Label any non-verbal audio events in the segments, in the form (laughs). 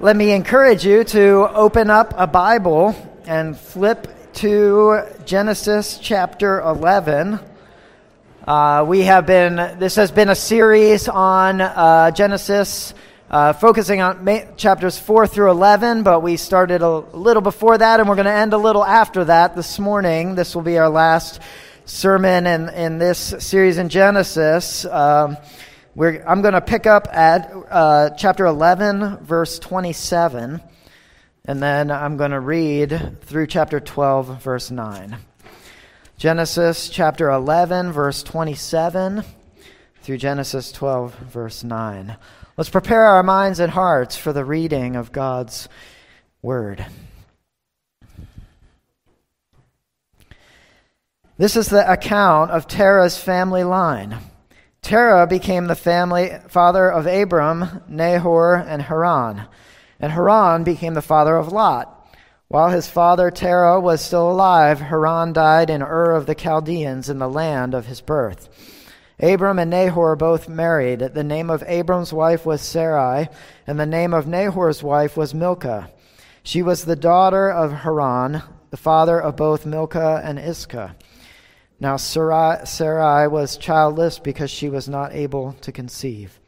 let me encourage you to open up a Bible and flip to Genesis chapter 11. Uh, we have been, this has been a series on uh, Genesis, uh, focusing on ma- chapters 4 through 11, but we started a little before that, and we're going to end a little after that this morning. This will be our last sermon in, in this series in Genesis. Um, I'm going to pick up at uh, chapter 11, verse 27, and then I'm going to read through chapter 12, verse 9. Genesis chapter 11, verse 27 through Genesis 12, verse 9. Let's prepare our minds and hearts for the reading of God's word. This is the account of Terah's family line. Terah became the family father of Abram, Nahor, and Haran. And Haran became the father of Lot. While his father Terah was still alive, Haran died in Ur of the Chaldeans in the land of his birth. Abram and Nahor both married. The name of Abram's wife was Sarai, and the name of Nahor's wife was Milcah. She was the daughter of Haran, the father of both Milcah and Iscah. Now Sarai, Sarai was childless because she was not able to conceive.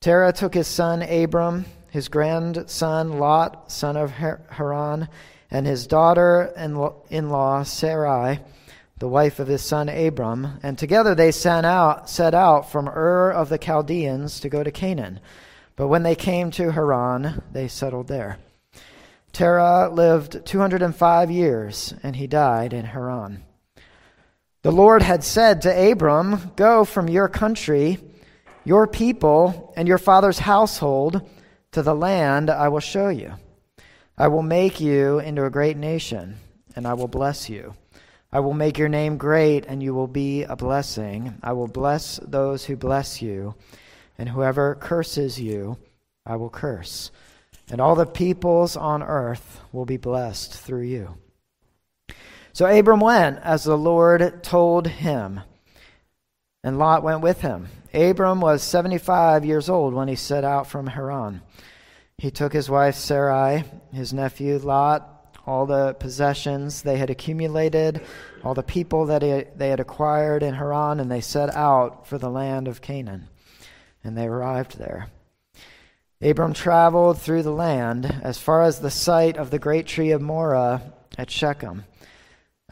Terah took his son Abram, his grandson Lot, son of Haran, and his daughter in law Sarai, the wife of his son Abram, and together they set out, set out from Ur of the Chaldeans to go to Canaan. But when they came to Haran, they settled there. Terah lived 205 years, and he died in Haran. The Lord had said to Abram, Go from your country, your people, and your father's household to the land I will show you. I will make you into a great nation, and I will bless you. I will make your name great, and you will be a blessing. I will bless those who bless you, and whoever curses you, I will curse. And all the peoples on earth will be blessed through you. So Abram went as the Lord told him, and Lot went with him. Abram was 75 years old when he set out from Haran. He took his wife Sarai, his nephew Lot, all the possessions they had accumulated, all the people that they had acquired in Haran, and they set out for the land of Canaan. And they arrived there. Abram traveled through the land as far as the site of the great tree of Moreh at Shechem.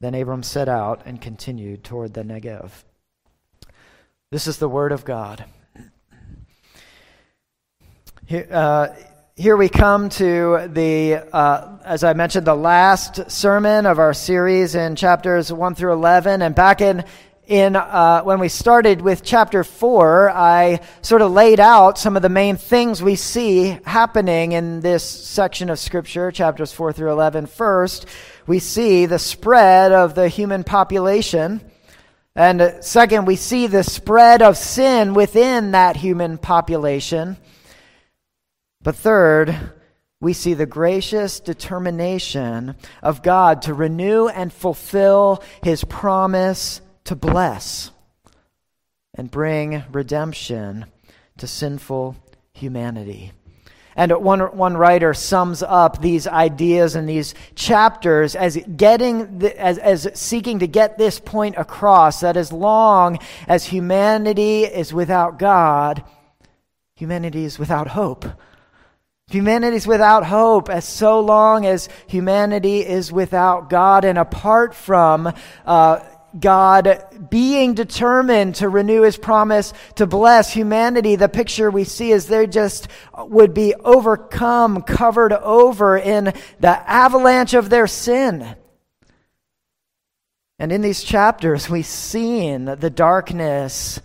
Then Abram set out and continued toward the Negev. This is the word of God. Here, uh, here we come to the, uh, as I mentioned, the last sermon of our series in chapters 1 through 11. And back in in uh, when we started with chapter 4 i sort of laid out some of the main things we see happening in this section of scripture chapters 4 through 11 first we see the spread of the human population. And second we see the spread of sin within that human population. But third we see the gracious determination of God to renew and fulfill his promise to bless and bring redemption to sinful humanity. And one, one writer sums up these ideas and these chapters as getting the, as, as seeking to get this point across that as long as humanity is without God, humanity is without hope. Humanity is without hope as so long as humanity is without God and apart from uh, God being determined to renew his promise to bless humanity, the picture we see is they just would be overcome, covered over in the avalanche of their sin. And in these chapters, we've seen the darkness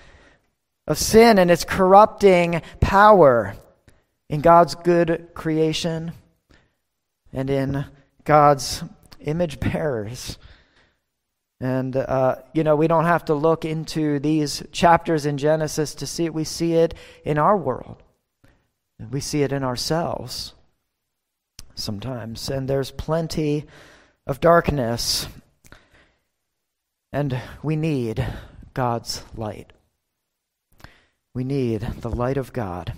of sin and its corrupting power in God's good creation and in God's image bearers. And, uh, you know, we don't have to look into these chapters in Genesis to see it. We see it in our world, we see it in ourselves sometimes. And there's plenty of darkness, and we need God's light. We need the light of God.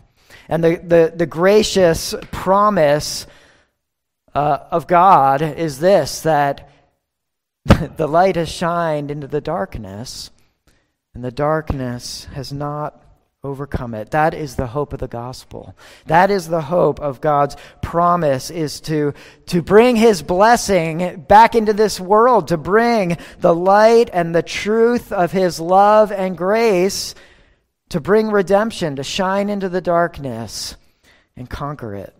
And the, the, the gracious promise uh, of God is this that (laughs) the light has shined into the darkness, and the darkness has not overcome it. That is the hope of the gospel. That is the hope of God's promise is to, to bring his blessing back into this world, to bring the light and the truth of his love and grace, to bring redemption, to shine into the darkness and conquer it.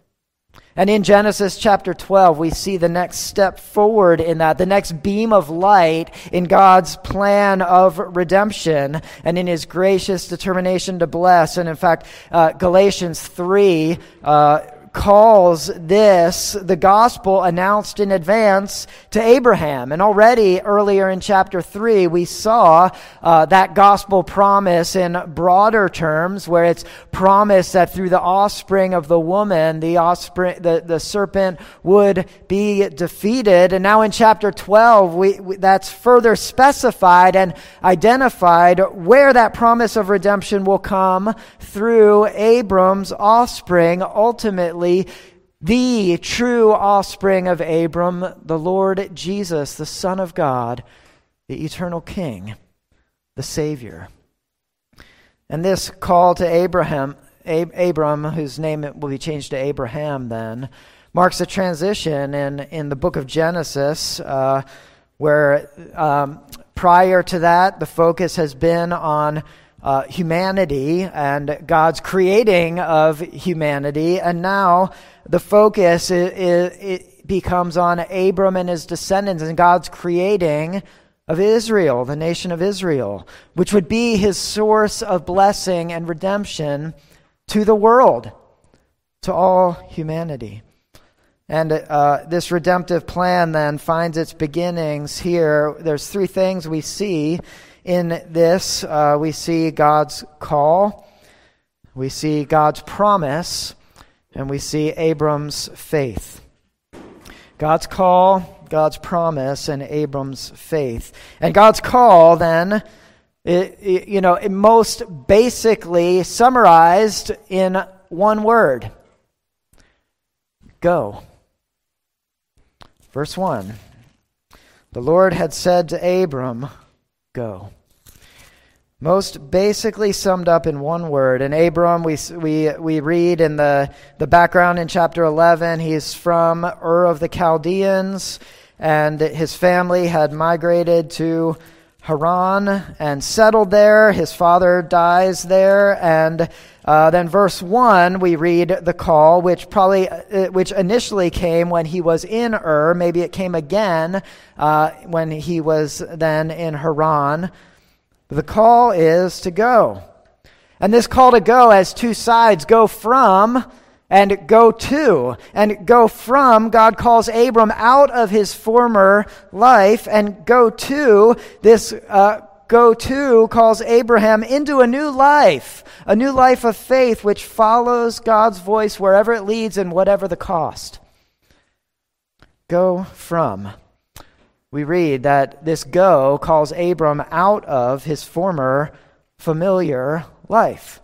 And in Genesis chapter 12, we see the next step forward in that, the next beam of light in God's plan of redemption and in his gracious determination to bless. And in fact, uh, Galatians 3, uh, calls this the gospel announced in advance to Abraham. And already earlier in chapter 3, we saw uh, that gospel promise in broader terms, where it's promised that through the offspring of the woman, the, offspring, the, the serpent would be defeated. And now in chapter 12, we, we, that's further specified and identified where that promise of redemption will come through Abram's offspring ultimately the true offspring of Abram, the Lord Jesus, the Son of God, the eternal King, the Savior. And this call to Abraham, Ab- Abram, whose name will be changed to Abraham then, marks a transition in, in the book of Genesis, uh, where um, prior to that, the focus has been on uh, humanity and God's creating of humanity. And now the focus it, it, it becomes on Abram and his descendants and God's creating of Israel, the nation of Israel, which would be his source of blessing and redemption to the world, to all humanity. And uh, this redemptive plan then finds its beginnings here. There's three things we see in this, uh, we see God's call, we see God's promise, and we see Abram's faith. God's call, God's promise, and Abram's faith. And God's call, then, it, it, you know, most basically summarized in one word go. Verse 1 The Lord had said to Abram, go. Most basically summed up in one word. And Abram, we, we, we read in the, the background in chapter 11, he's from Ur of the Chaldeans, and his family had migrated to Haran and settled there. His father dies there. And uh, then, verse 1, we read the call, which probably, uh, which initially came when he was in Ur. Maybe it came again uh, when he was then in Haran. The call is to go. And this call to go has two sides go from and go to. And go from, God calls Abram out of his former life, and go to, this uh, go to calls Abraham into a new life, a new life of faith which follows God's voice wherever it leads and whatever the cost. Go from. We read that this go calls Abram out of his former familiar life.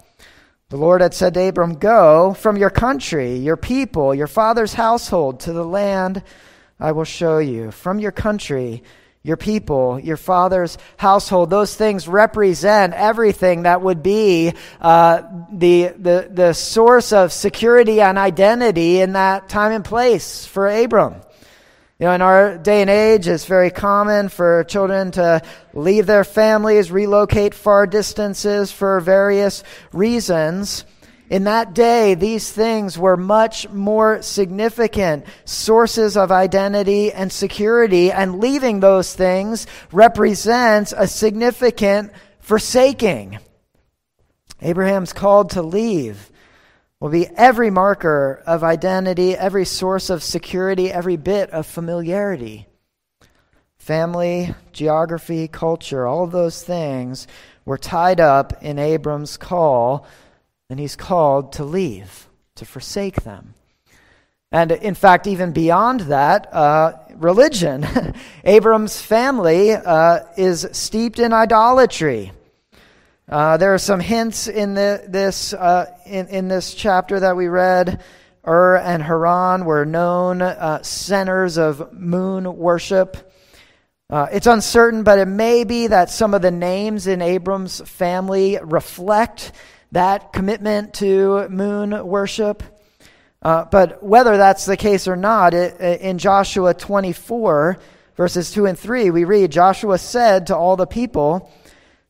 The Lord had said to Abram, Go from your country, your people, your father's household to the land I will show you. From your country, your people, your father's household. Those things represent everything that would be uh, the, the, the source of security and identity in that time and place for Abram. You know, in our day and age, it's very common for children to leave their families, relocate far distances for various reasons. In that day, these things were much more significant sources of identity and security, and leaving those things represents a significant forsaking. Abraham's called to leave will be every marker of identity, every source of security, every bit of familiarity. Family, geography, culture, all those things were tied up in Abram's call, and he's called to leave, to forsake them. And in fact, even beyond that, uh, religion. (laughs) Abram's family uh, is steeped in idolatry. Uh, there are some hints in the, this uh, in, in this chapter that we read. Ur and Haran were known uh, centers of moon worship. Uh, it's uncertain, but it may be that some of the names in Abram's family reflect that commitment to moon worship. Uh, but whether that's the case or not, it, in Joshua 24, verses 2 and 3, we read Joshua said to all the people,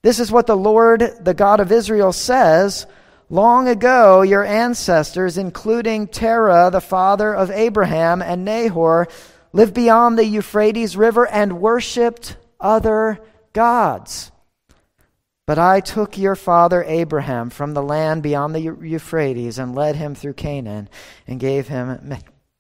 This is what the Lord, the God of Israel, says. Long ago, your ancestors, including Terah, the father of Abraham, and Nahor, lived beyond the Euphrates River and worshiped other gods. But I took your father Abraham from the land beyond the Euphrates and led him through Canaan and gave him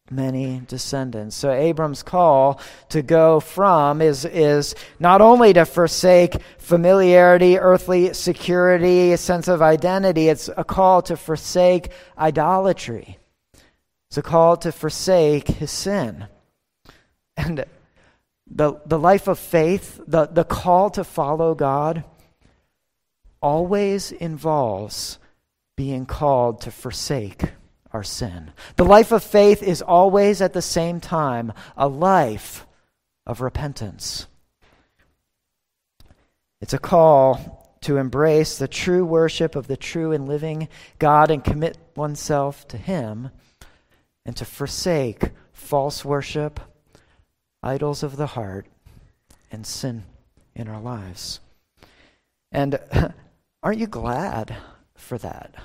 many descendants. So Abram's call to go from is, is not only to forsake familiarity, earthly security, a sense of identity, it's a call to forsake idolatry. It's a call to forsake his sin. And the, the life of faith, the, the call to follow God, always involves being called to forsake our sin. The life of faith is always at the same time a life of repentance. It's a call to embrace the true worship of the true and living God and commit oneself to Him, and to forsake false worship idols of the heart, and sin in our lives. And (laughs) aren't you glad for that?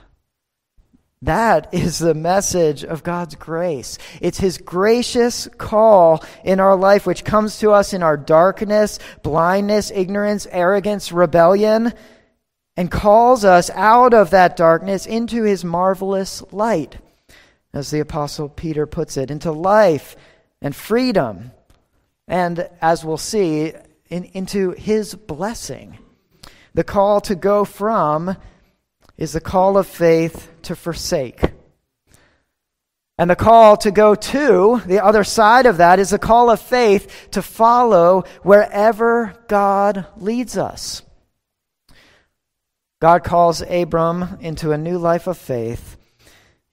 That is the message of God's grace. It's His gracious call in our life, which comes to us in our darkness, blindness, ignorance, arrogance, rebellion, and calls us out of that darkness into His marvelous light, as the Apostle Peter puts it, into life and freedom and as we'll see, in, into his blessing. The call to go from is the call of faith to forsake. And the call to go to, the other side of that, is the call of faith to follow wherever God leads us. God calls Abram into a new life of faith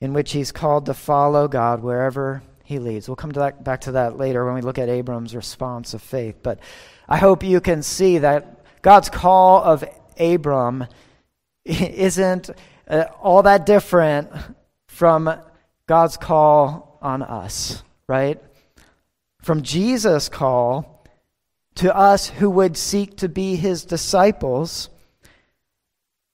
in which he's called to follow God wherever he leads. We'll come to that, back to that later when we look at Abram's response of faith. But I hope you can see that God's call of Abram (laughs) isn't uh, all that different from God's call on us, right? From Jesus' call to us who would seek to be his disciples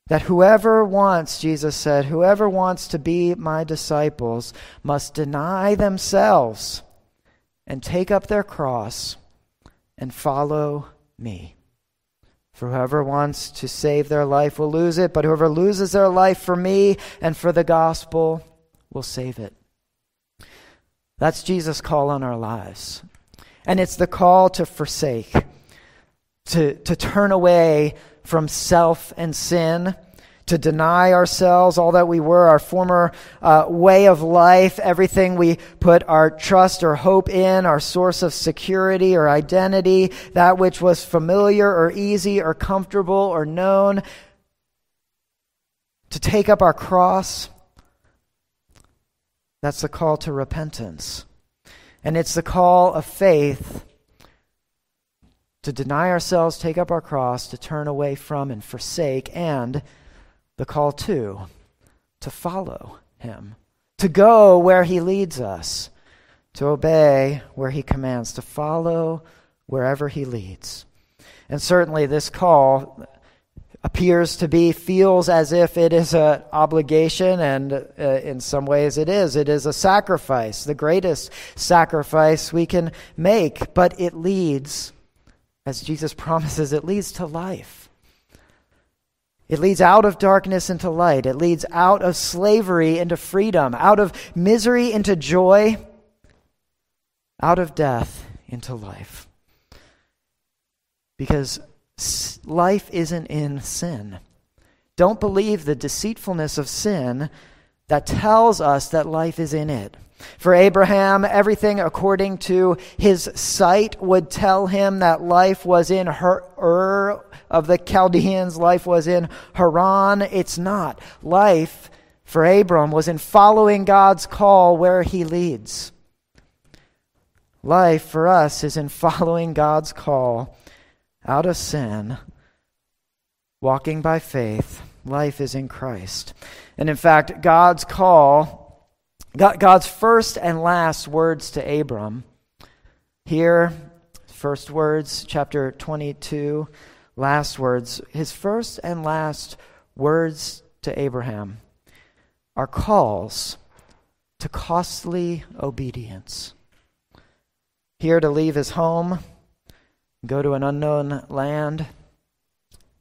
that whoever wants, Jesus said, whoever wants to be my disciples must deny themselves and take up their cross and follow me. For whoever wants to save their life will lose it, but whoever loses their life for me and for the gospel will save it. That's Jesus' call on our lives. And it's the call to forsake, to, to turn away from self and sin, to deny ourselves, all that we were, our former uh, way of life, everything we put our trust or hope in, our source of security or identity, that which was familiar or easy or comfortable or known, to take up our cross. That's the call to repentance. And it's the call of faith to deny ourselves, take up our cross, to turn away from and forsake, and the call to, to follow him, to go where he leads us, to obey where he commands, to follow wherever he leads. And certainly this call appears to be, feels as if it is an obligation, and uh, in some ways it is. It is a sacrifice, the greatest sacrifice we can make, but it leads as Jesus promises, it leads to life. It leads out of darkness into light. It leads out of slavery into freedom, out of misery into joy, out of death into life. Because life isn't in sin. Don't believe the deceitfulness of sin that tells us that life is in it. For Abraham, everything according to his sight would tell him that life was in Ur of the Chaldeans, life was in Haran. It's not. Life for Abram was in following God's call where he leads. Life for us is in following God's call out of sin, walking by faith. Life is in Christ. And in fact, God's call God's first and last words to Abram. Here, first words, chapter 22, last words. His first and last words to Abraham are calls to costly obedience. Here to leave his home, go to an unknown land.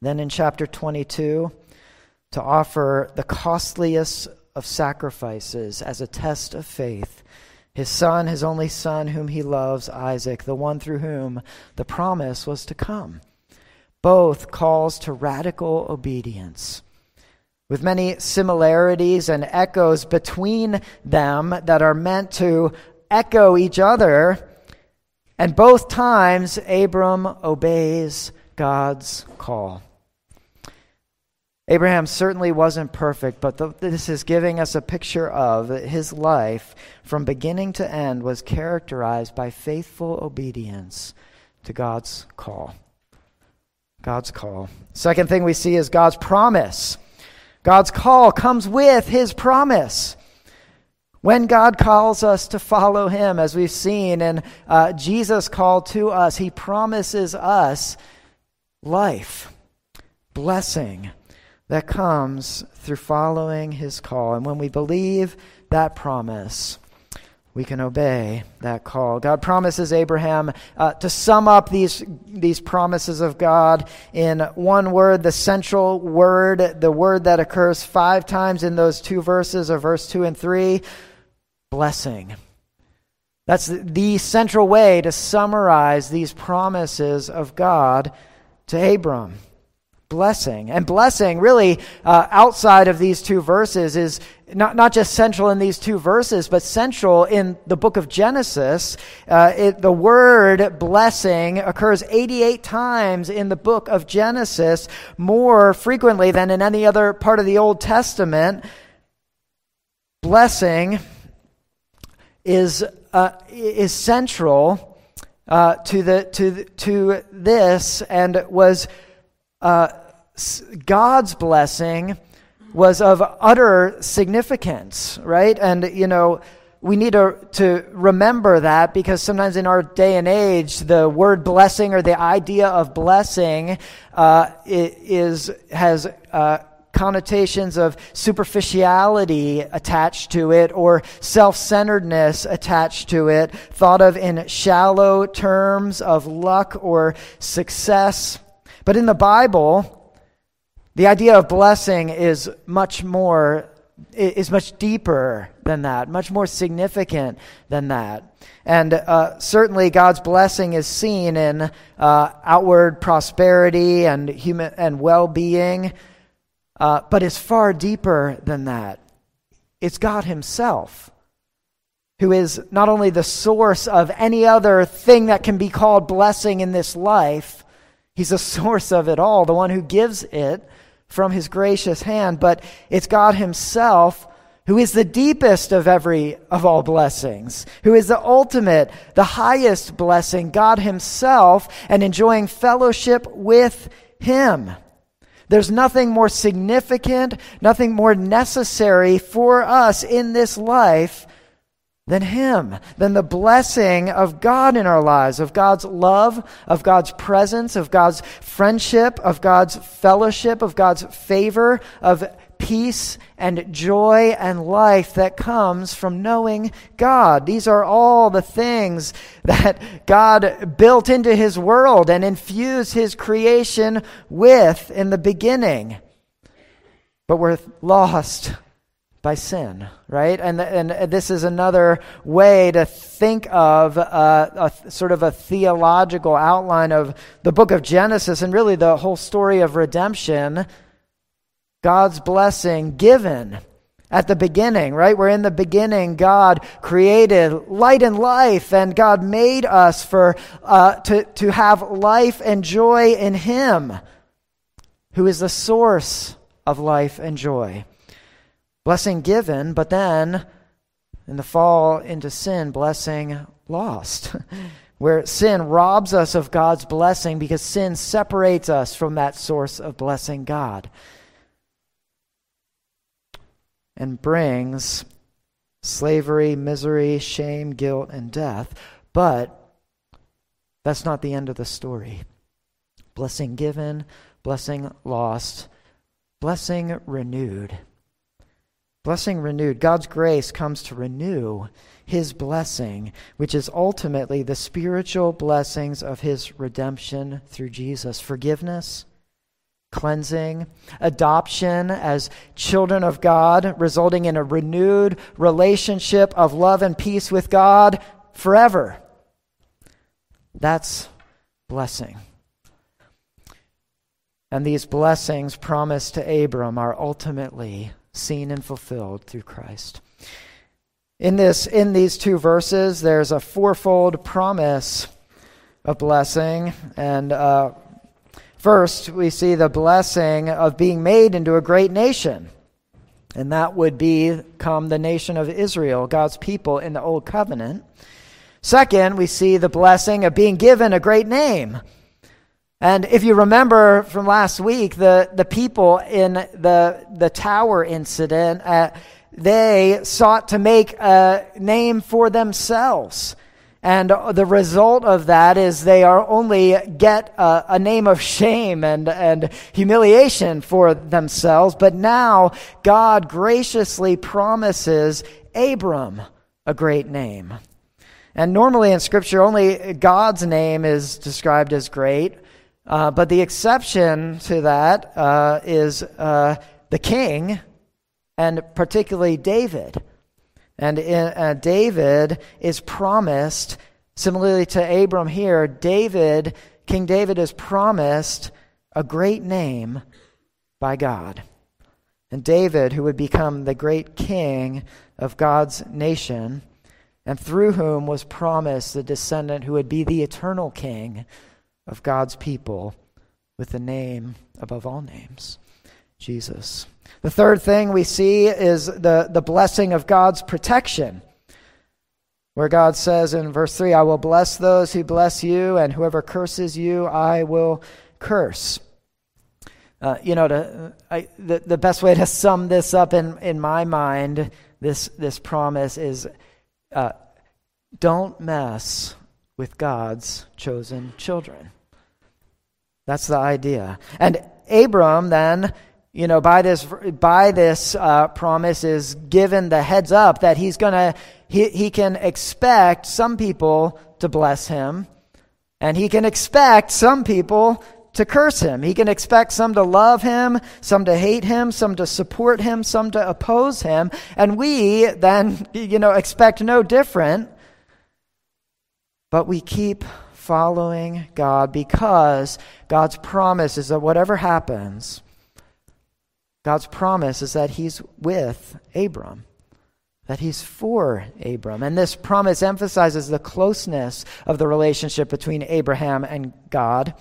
Then in chapter 22, to offer the costliest of sacrifices as a test of faith. His son, his only son, whom he loves, Isaac, the one through whom the promise was to come. Both calls to radical obedience. With many similarities and echoes between them that are meant to echo each other. And both times, Abram obeys God's call. Abraham certainly wasn't perfect, but the, this is giving us a picture of his life from beginning to end was characterized by faithful obedience to God's call. God's call. Second thing we see is God's promise. God's call comes with his promise. When God calls us to follow him, as we've seen, and uh, Jesus called to us, he promises us life, blessing that comes through following his call. And when we believe that promise, we can obey that call. God promises Abraham uh, to sum up these, these promises of God in one word, the central word, the word that occurs five times in those two verses of verse 2 and 3 blessing. That's the central way to summarize these promises of God to Abram blessing. And blessing, really, uh, outside of these two verses, is not, not just central in these two verses, but central in the book of Genesis. Uh, it, the word blessing occurs 88 times in the book of Genesis, more frequently than in any other part of the Old Testament. Blessing is, uh, is central. Uh, to the to to this and was uh, God's blessing was of utter significance, right? And, you know, we need to, to remember that because sometimes in our day and age, the word blessing or the idea of blessing uh, is, has uh, connotations of superficiality attached to it or self centeredness attached to it, thought of in shallow terms of luck or success. But in the Bible, the idea of blessing is much more, is much deeper than that, much more significant than that. And uh, certainly God's blessing is seen in uh, outward prosperity and, human, and well being, uh, but it's far deeper than that. It's God Himself who is not only the source of any other thing that can be called blessing in this life, He's the (laughs) source of it all, the one who gives it from his gracious hand, but it's God himself who is the deepest of every of all blessings, who is the ultimate, the highest blessing, God himself, and enjoying fellowship with him. There's nothing more significant, nothing more necessary for us in this life than Him, than the blessing of God in our lives, of God's love, of God's presence, of God's friendship, of God's fellowship, of God's favor, of peace and joy and life that comes from knowing God. These are all the things (laughs) that God built into His world and infused His creation with in the beginning. but we're lost by sin, right? And, and this is another way to think of a, a, sort of a theological outline of the book of Genesis and really the whole story of redemption. God's blessing given at the beginning, right? Where in the beginning God created light and life, and God made us for uh, to to have life and joy in Him, who is the source of life and joy. Blessing given, but then in the fall into sin, blessing lost. (laughs) Where sin robs us of God's blessing because sin separates us from that source of blessing God and brings slavery, misery, shame, guilt, and death. But that's not the end of the story. Blessing given, blessing lost, blessing renewed. Blessing renewed. God's grace comes to renew his blessing, which is ultimately the spiritual blessings of his redemption through Jesus forgiveness, cleansing, adoption as children of God, resulting in a renewed relationship of love and peace with God forever. That's blessing. And these blessings promised to Abram are ultimately seen and fulfilled through Christ. In, this, in these two verses, there's a fourfold promise of blessing. And uh, first, we see the blessing of being made into a great nation. And that would become the nation of Israel, God's people in the Old Covenant. Second, we see the blessing of being given a great name. And if you remember from last week, the, the people in the, the tower incident, uh, they sought to make a name for themselves. And the result of that is they are only get a, a, name of shame and, and humiliation for themselves. But now God graciously promises Abram a great name. And normally in Scripture, only God's name is described as great. Uh, but the exception to that uh, is uh, the king, and particularly David. And in, uh, David is promised, similarly to Abram here, David, King David is promised a great name by God. And David, who would become the great king of God's nation, and through whom was promised the descendant who would be the eternal king of God's people with the name above all names Jesus. The third thing we see is the, the blessing of God's protection, where God says in verse 3 I will bless those who bless you, and whoever curses you, I will curse. Uh, you know, to, I, the, the best way to sum this up in, in my mind, this, this promise is uh, don't mess with God's chosen children. That's the idea. And Abram then, you know, by this by this uh, promise is given the heads up that he's gonna he he can expect some people to bless him, and he can expect some people to curse him. He can expect some to love him, some to hate him, some to support him, some to oppose him, and we then you know expect no different. But we keep following God because God's promise is that whatever happens, God's promise is that He's with Abram, that He's for Abram. And this promise emphasizes the closeness of the relationship between Abraham and God,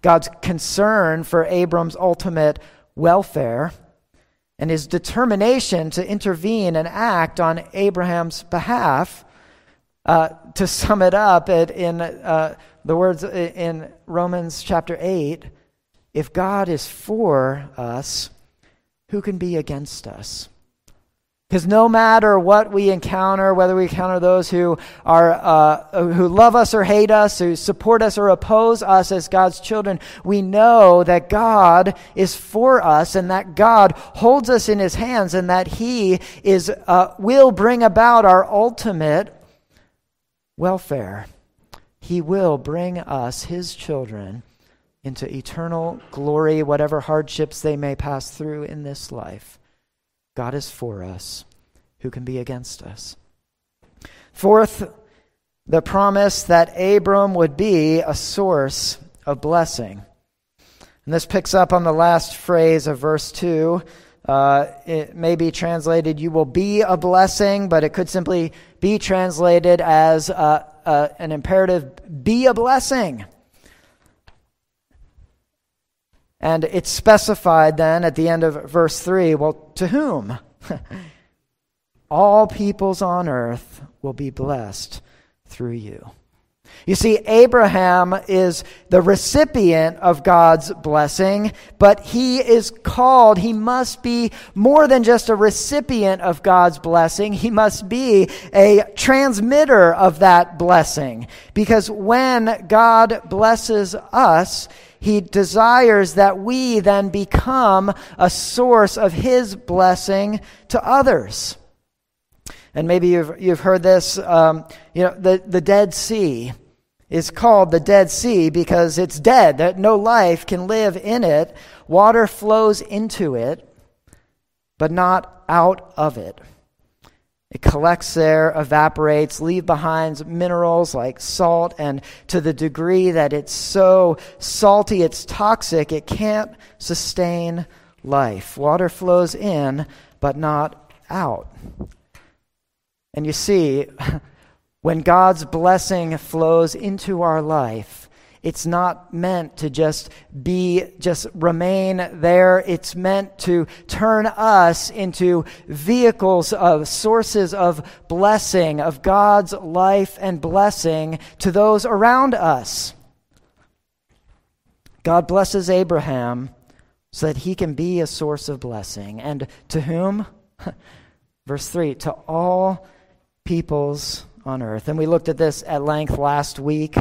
God's concern for Abram's ultimate welfare, and his determination to intervene and act on Abraham's behalf uh, to sum it up it, in uh, the words in Romans chapter 8 if God is for us, who can be against us? Because no matter what we encounter, whether we encounter those who are uh, who love us or hate us, who support us or oppose us as God's children, we know that God is for us and that God holds us in His hands and that He is uh, will bring about our ultimate welfare. He will bring us, his children, into eternal glory, whatever hardships they may pass through in this life. God is for us. Who can be against us? Fourth, the promise that Abram would be a source of blessing. And this picks up on the last phrase of verse 2. Uh, it may be translated, You will be a blessing, but it could simply be translated as uh, uh, an imperative, Be a blessing. And it's specified then at the end of verse 3 well, to whom? (laughs) All peoples on earth will be blessed through you. You see, Abraham is the recipient of God's blessing, but he is called, he must be more than just a recipient of God's blessing. He must be a transmitter of that blessing. Because when God blesses us, he desires that we then become a source of his blessing to others. And maybe you've, you've heard this, um, you know, the, the Dead Sea is called the Dead Sea because it's dead, that no life can live in it. Water flows into it, but not out of it. It collects there, evaporates, leave behind minerals like salt, and to the degree that it's so salty, it's toxic, it can't sustain life. Water flows in, but not out. And you see, (laughs) when God's blessing flows into our life, it's not meant to just be, just remain there. It's meant to turn us into vehicles of sources of blessing, of God's life and blessing to those around us. God blesses Abraham so that he can be a source of blessing. And to whom? (laughs) Verse 3 to all peoples on earth. And we looked at this at length last week.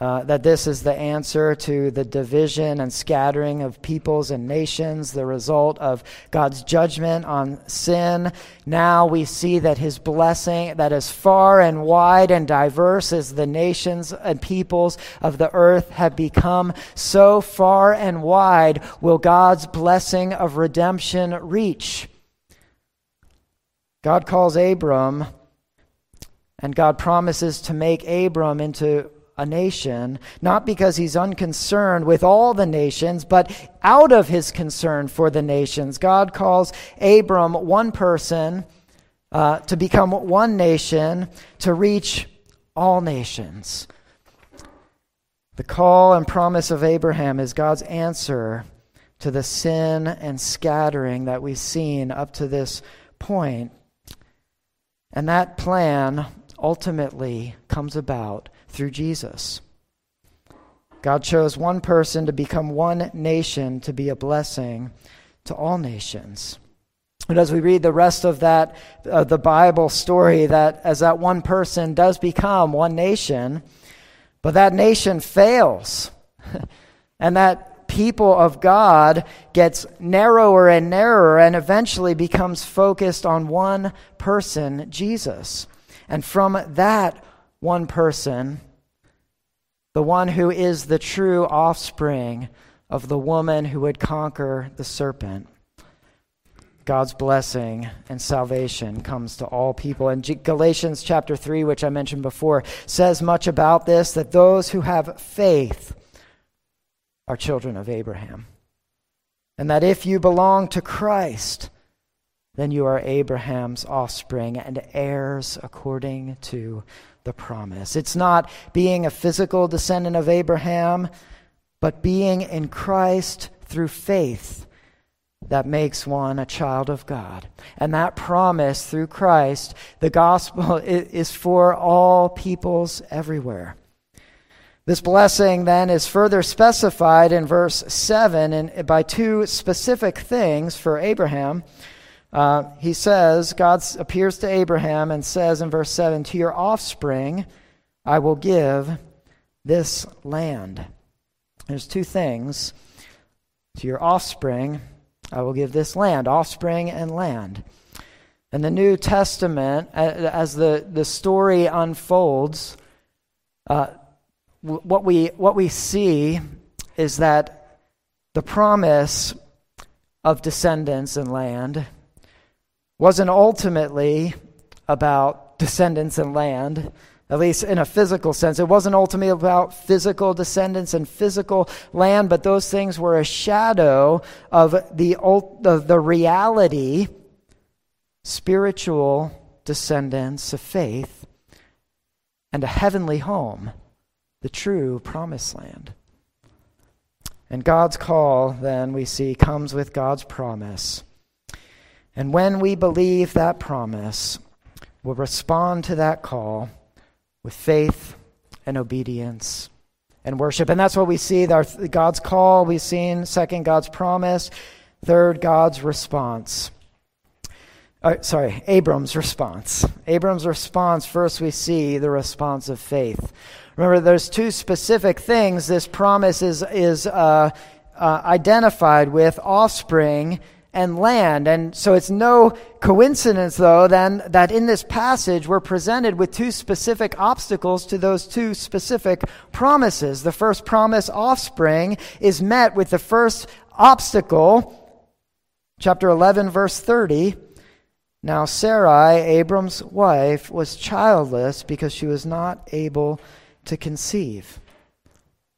Uh, that this is the answer to the division and scattering of peoples and nations, the result of God's judgment on sin. Now we see that his blessing, that as far and wide and diverse as the nations and peoples of the earth have become, so far and wide will God's blessing of redemption reach. God calls Abram, and God promises to make Abram into a nation, not because he's unconcerned with all the nations, but out of his concern for the nations. God calls Abram one person uh, to become one nation to reach all nations. The call and promise of Abraham is God's answer to the sin and scattering that we've seen up to this point. And that plan ultimately comes about through Jesus. God chose one person to become one nation to be a blessing to all nations. And as we read the rest of that, uh, the Bible story, that as that one person does become one nation, but that nation fails, (laughs) and that people of God gets narrower and narrower and eventually becomes focused on one person, Jesus. And from that one person, the one who is the true offspring of the woman who would conquer the serpent. God's blessing and salvation comes to all people. And Galatians chapter 3, which I mentioned before, says much about this that those who have faith are children of Abraham. And that if you belong to Christ, then you are Abraham's offspring and heirs according to the promise. It's not being a physical descendant of Abraham, but being in Christ through faith that makes one a child of God. And that promise through Christ, the gospel (laughs) is for all peoples everywhere. This blessing then is further specified in verse 7 and by two specific things for Abraham. Uh, he says, God appears to Abraham and says in verse 7 To your offspring I will give this land. There's two things. To your offspring I will give this land, offspring and land. In the New Testament, as the, the story unfolds, uh, what, we, what we see is that the promise of descendants and land wasn't ultimately about descendants and land, at least in a physical sense. It wasn't ultimately about physical descendants and physical land, but those things were a shadow of the, of the reality, spiritual descendants of faith, and a heavenly home, the true promised land. And God's call, then, we see, comes with God's promise. And when we believe that promise, we'll respond to that call with faith and obedience and worship. And that's what we see our, God's call, we've seen. Second, God's promise. Third, God's response. Uh, sorry, Abram's response. Abram's response, first we see the response of faith. Remember, there's two specific things this promise is, is uh, uh, identified with offspring and land. And so it's no coincidence, though, then that in this passage we're presented with two specific obstacles to those two specific promises. The first promise, offspring, is met with the first obstacle, chapter 11, verse 30. Now, Sarai, Abram's wife, was childless because she was not able to conceive.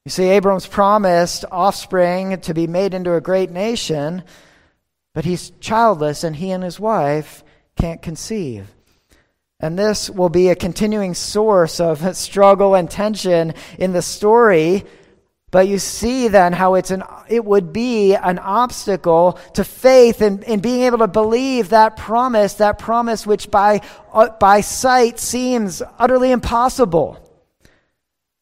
You see, Abram's promised offspring to be made into a great nation. But he's childless, and he and his wife can't conceive. And this will be a continuing source of (laughs) struggle and tension in the story. But you see then how it's an, it would be an obstacle to faith in, in being able to believe that promise, that promise which by, uh, by sight seems utterly impossible.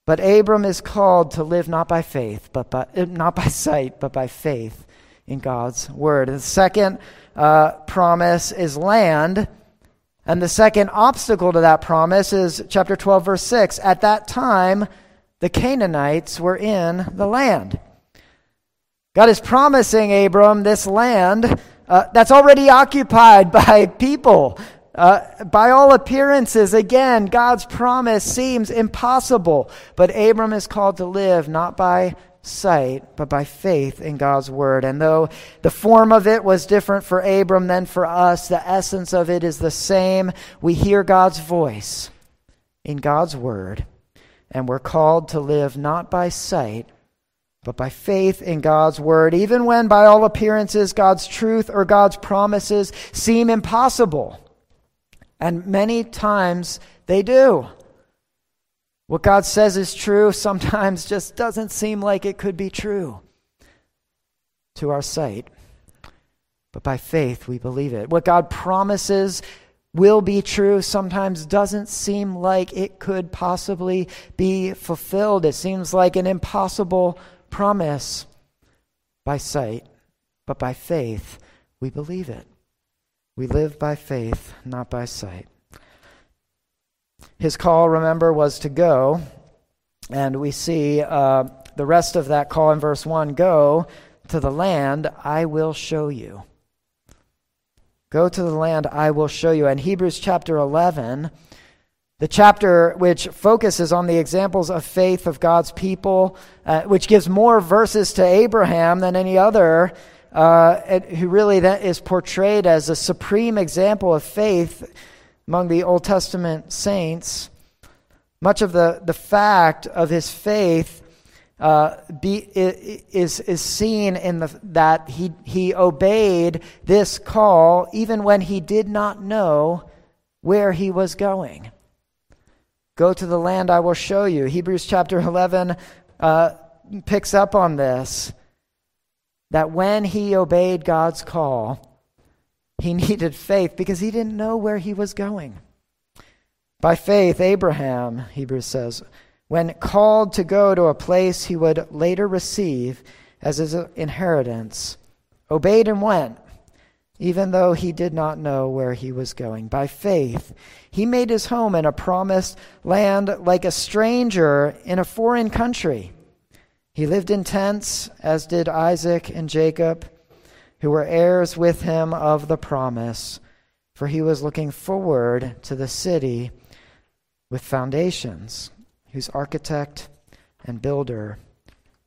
But Abram is called to live not by faith, but by, not by sight, but by faith in God's word. And the second uh, promise is land. And the second obstacle to that promise is chapter 12, verse 6. At that time, the Canaanites were in the land. God is promising Abram this land uh, that's already occupied (laughs) by people. Uh, by all appearances, again, God's promise seems impossible, but Abram is called to live not by sight, but by faith in God's word. And though the form of it was different for Abram than for us, the essence of it is the same. We hear God's voice in God's word, and we're called to live not by sight, but by faith in God's word, even when by all appearances God's truth or God's promises seem impossible. And many times they do. What God says is true sometimes (laughs) just doesn't seem like it could be true to our sight. But by faith, we believe it. What God promises will be true sometimes doesn't seem like it could possibly be fulfilled. It seems like an impossible promise by sight, but by faith, we believe it. We live by faith, not by sight. His call, remember, was to go. And we see uh, the rest of that call in verse 1 Go to the land I will show you. Go to the land I will show you. And Hebrews chapter 11, the chapter which focuses on the examples of faith of God's people, uh, which gives more verses to Abraham than any other, uh, who really is portrayed as a supreme example of faith among the Old Testament saints, much of the, the fact of his faith uh, be, is, is seen in the, that he, he obeyed this call even when he did not know where he was going. Go to the land I will show you. Hebrews chapter 11 uh, picks up on this that when he obeyed God's call, he (laughs) needed faith because he didn't know where he was going. By faith, Abraham, Hebrews says, when called to go to a place he would later receive as his inheritance, obeyed and went, even though he did not know where he was going. By faith, he made his home in a promised land like a stranger in a foreign country. He lived in tents, as did Isaac and Jacob who were heirs with him of the promise, for he was looking forward to the city with foundations, whose architect and builder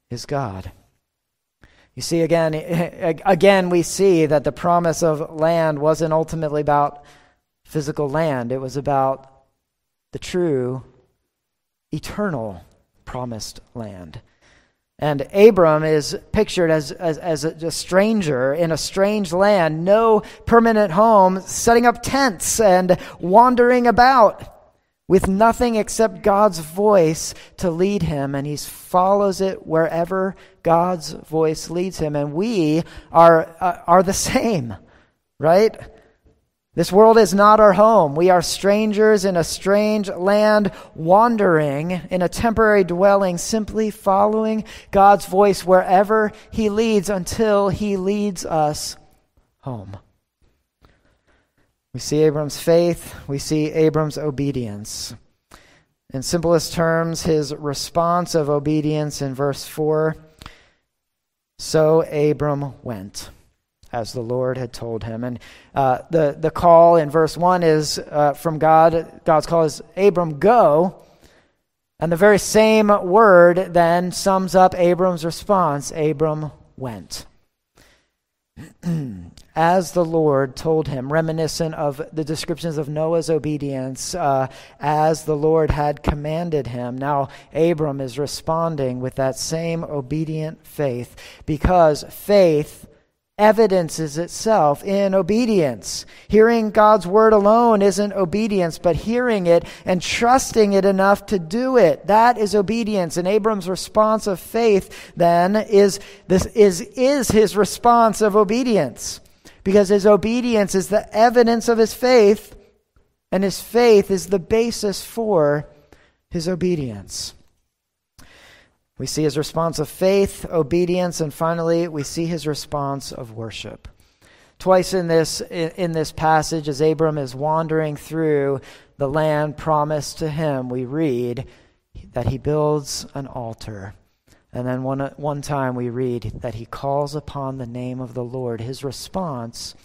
is God. You see, again, (laughs) again, we see that the promise of land wasn't ultimately about physical land. It was about the true, eternal promised land. And Abram is pictured as, as, as a, stranger in a strange land, no permanent home, setting up tents and wandering about with nothing except God's voice to lead him. And he follows it wherever God's voice leads him. And we are, uh, are the same, right? This world is not our home. We are strangers in a strange land, wandering in a temporary dwelling, simply following God's voice wherever He leads until He leads us home. We see Abram's faith, we see Abram's obedience. In simplest terms, his response of obedience in verse 4 So Abram went as the Lord had told him. And uh, the, the call in verse 1 is uh, from God. God's call is Abram, go. And the very same word then sums up Abram's response Abram went. (clears throat) as the Lord told him, reminiscent of the descriptions of Noah's obedience, uh, as the Lord had commanded him. Now, Abram is responding with that same obedient faith because faith evidences itself in obedience. Hearing God's word alone isn't obedience, but hearing it and trusting it enough to do it. That is obedience. And Abram's response of faith then is this is, is his response of obedience. Because his obedience is the evidence of his faith, and his faith is the basis for his obedience. We see his response of faith, obedience, and finally, we see his response of worship. Twice in this, in this passage, as Abram is wandering through the land promised to him, we read that he builds an altar. And then one, one time we read that he calls upon the name of the Lord. His response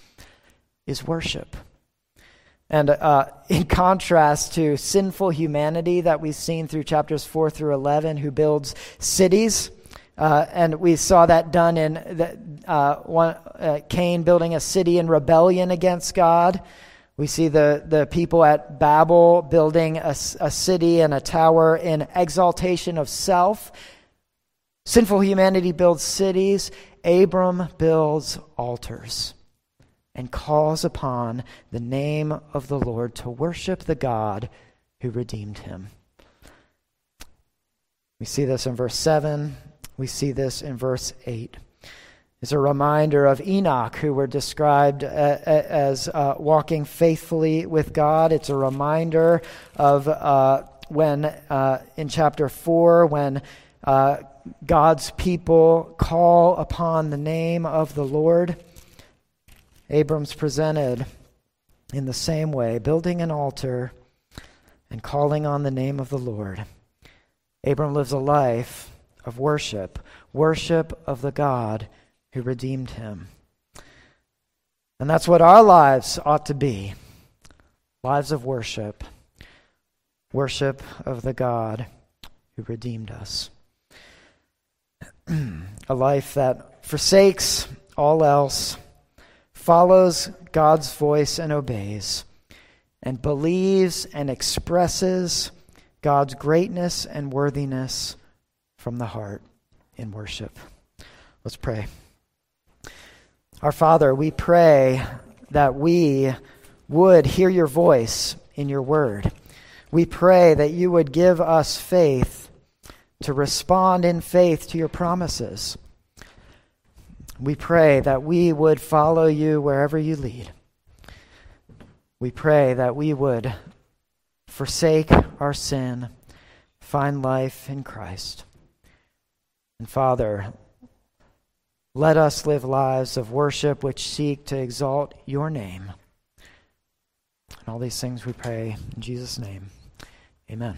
is worship. And uh, in contrast to sinful humanity that we've seen through chapters 4 through 11, who builds cities, uh, and we saw that done in the, uh, one, uh, Cain building a city in rebellion against God. We see the, the people at Babel building a, a city and a tower in exaltation of self. Sinful humanity builds cities. Abram builds altars and calls upon the name of the Lord to worship the God who redeemed him. We see this in verse 7. We see this in verse 8. It's a reminder of Enoch, who were described uh, uh, as uh, walking faithfully with God. It's a reminder of uh, when, uh, in chapter 4, when uh, God's people call upon the name of the Lord. Abram's presented in the same way, building an altar and calling on the name of the Lord. Abram lives a life of worship, worship of the God who redeemed him. And that's what our lives ought to be lives of worship, worship of the God who redeemed us. (clears throat) a life that forsakes all else follows God's voice and obeys, and believes and expresses God's greatness and worthiness from the heart in worship. Let's pray. Our Father, we pray that we would hear your voice in your word. We pray that you would give us faith to respond in faith to your promises. We pray that we would follow you wherever you lead. We pray that we would forsake our sin, find life in Christ. And Father, let us live lives of worship which seek to exalt your name. And all these things we pray in Jesus' name. Amen.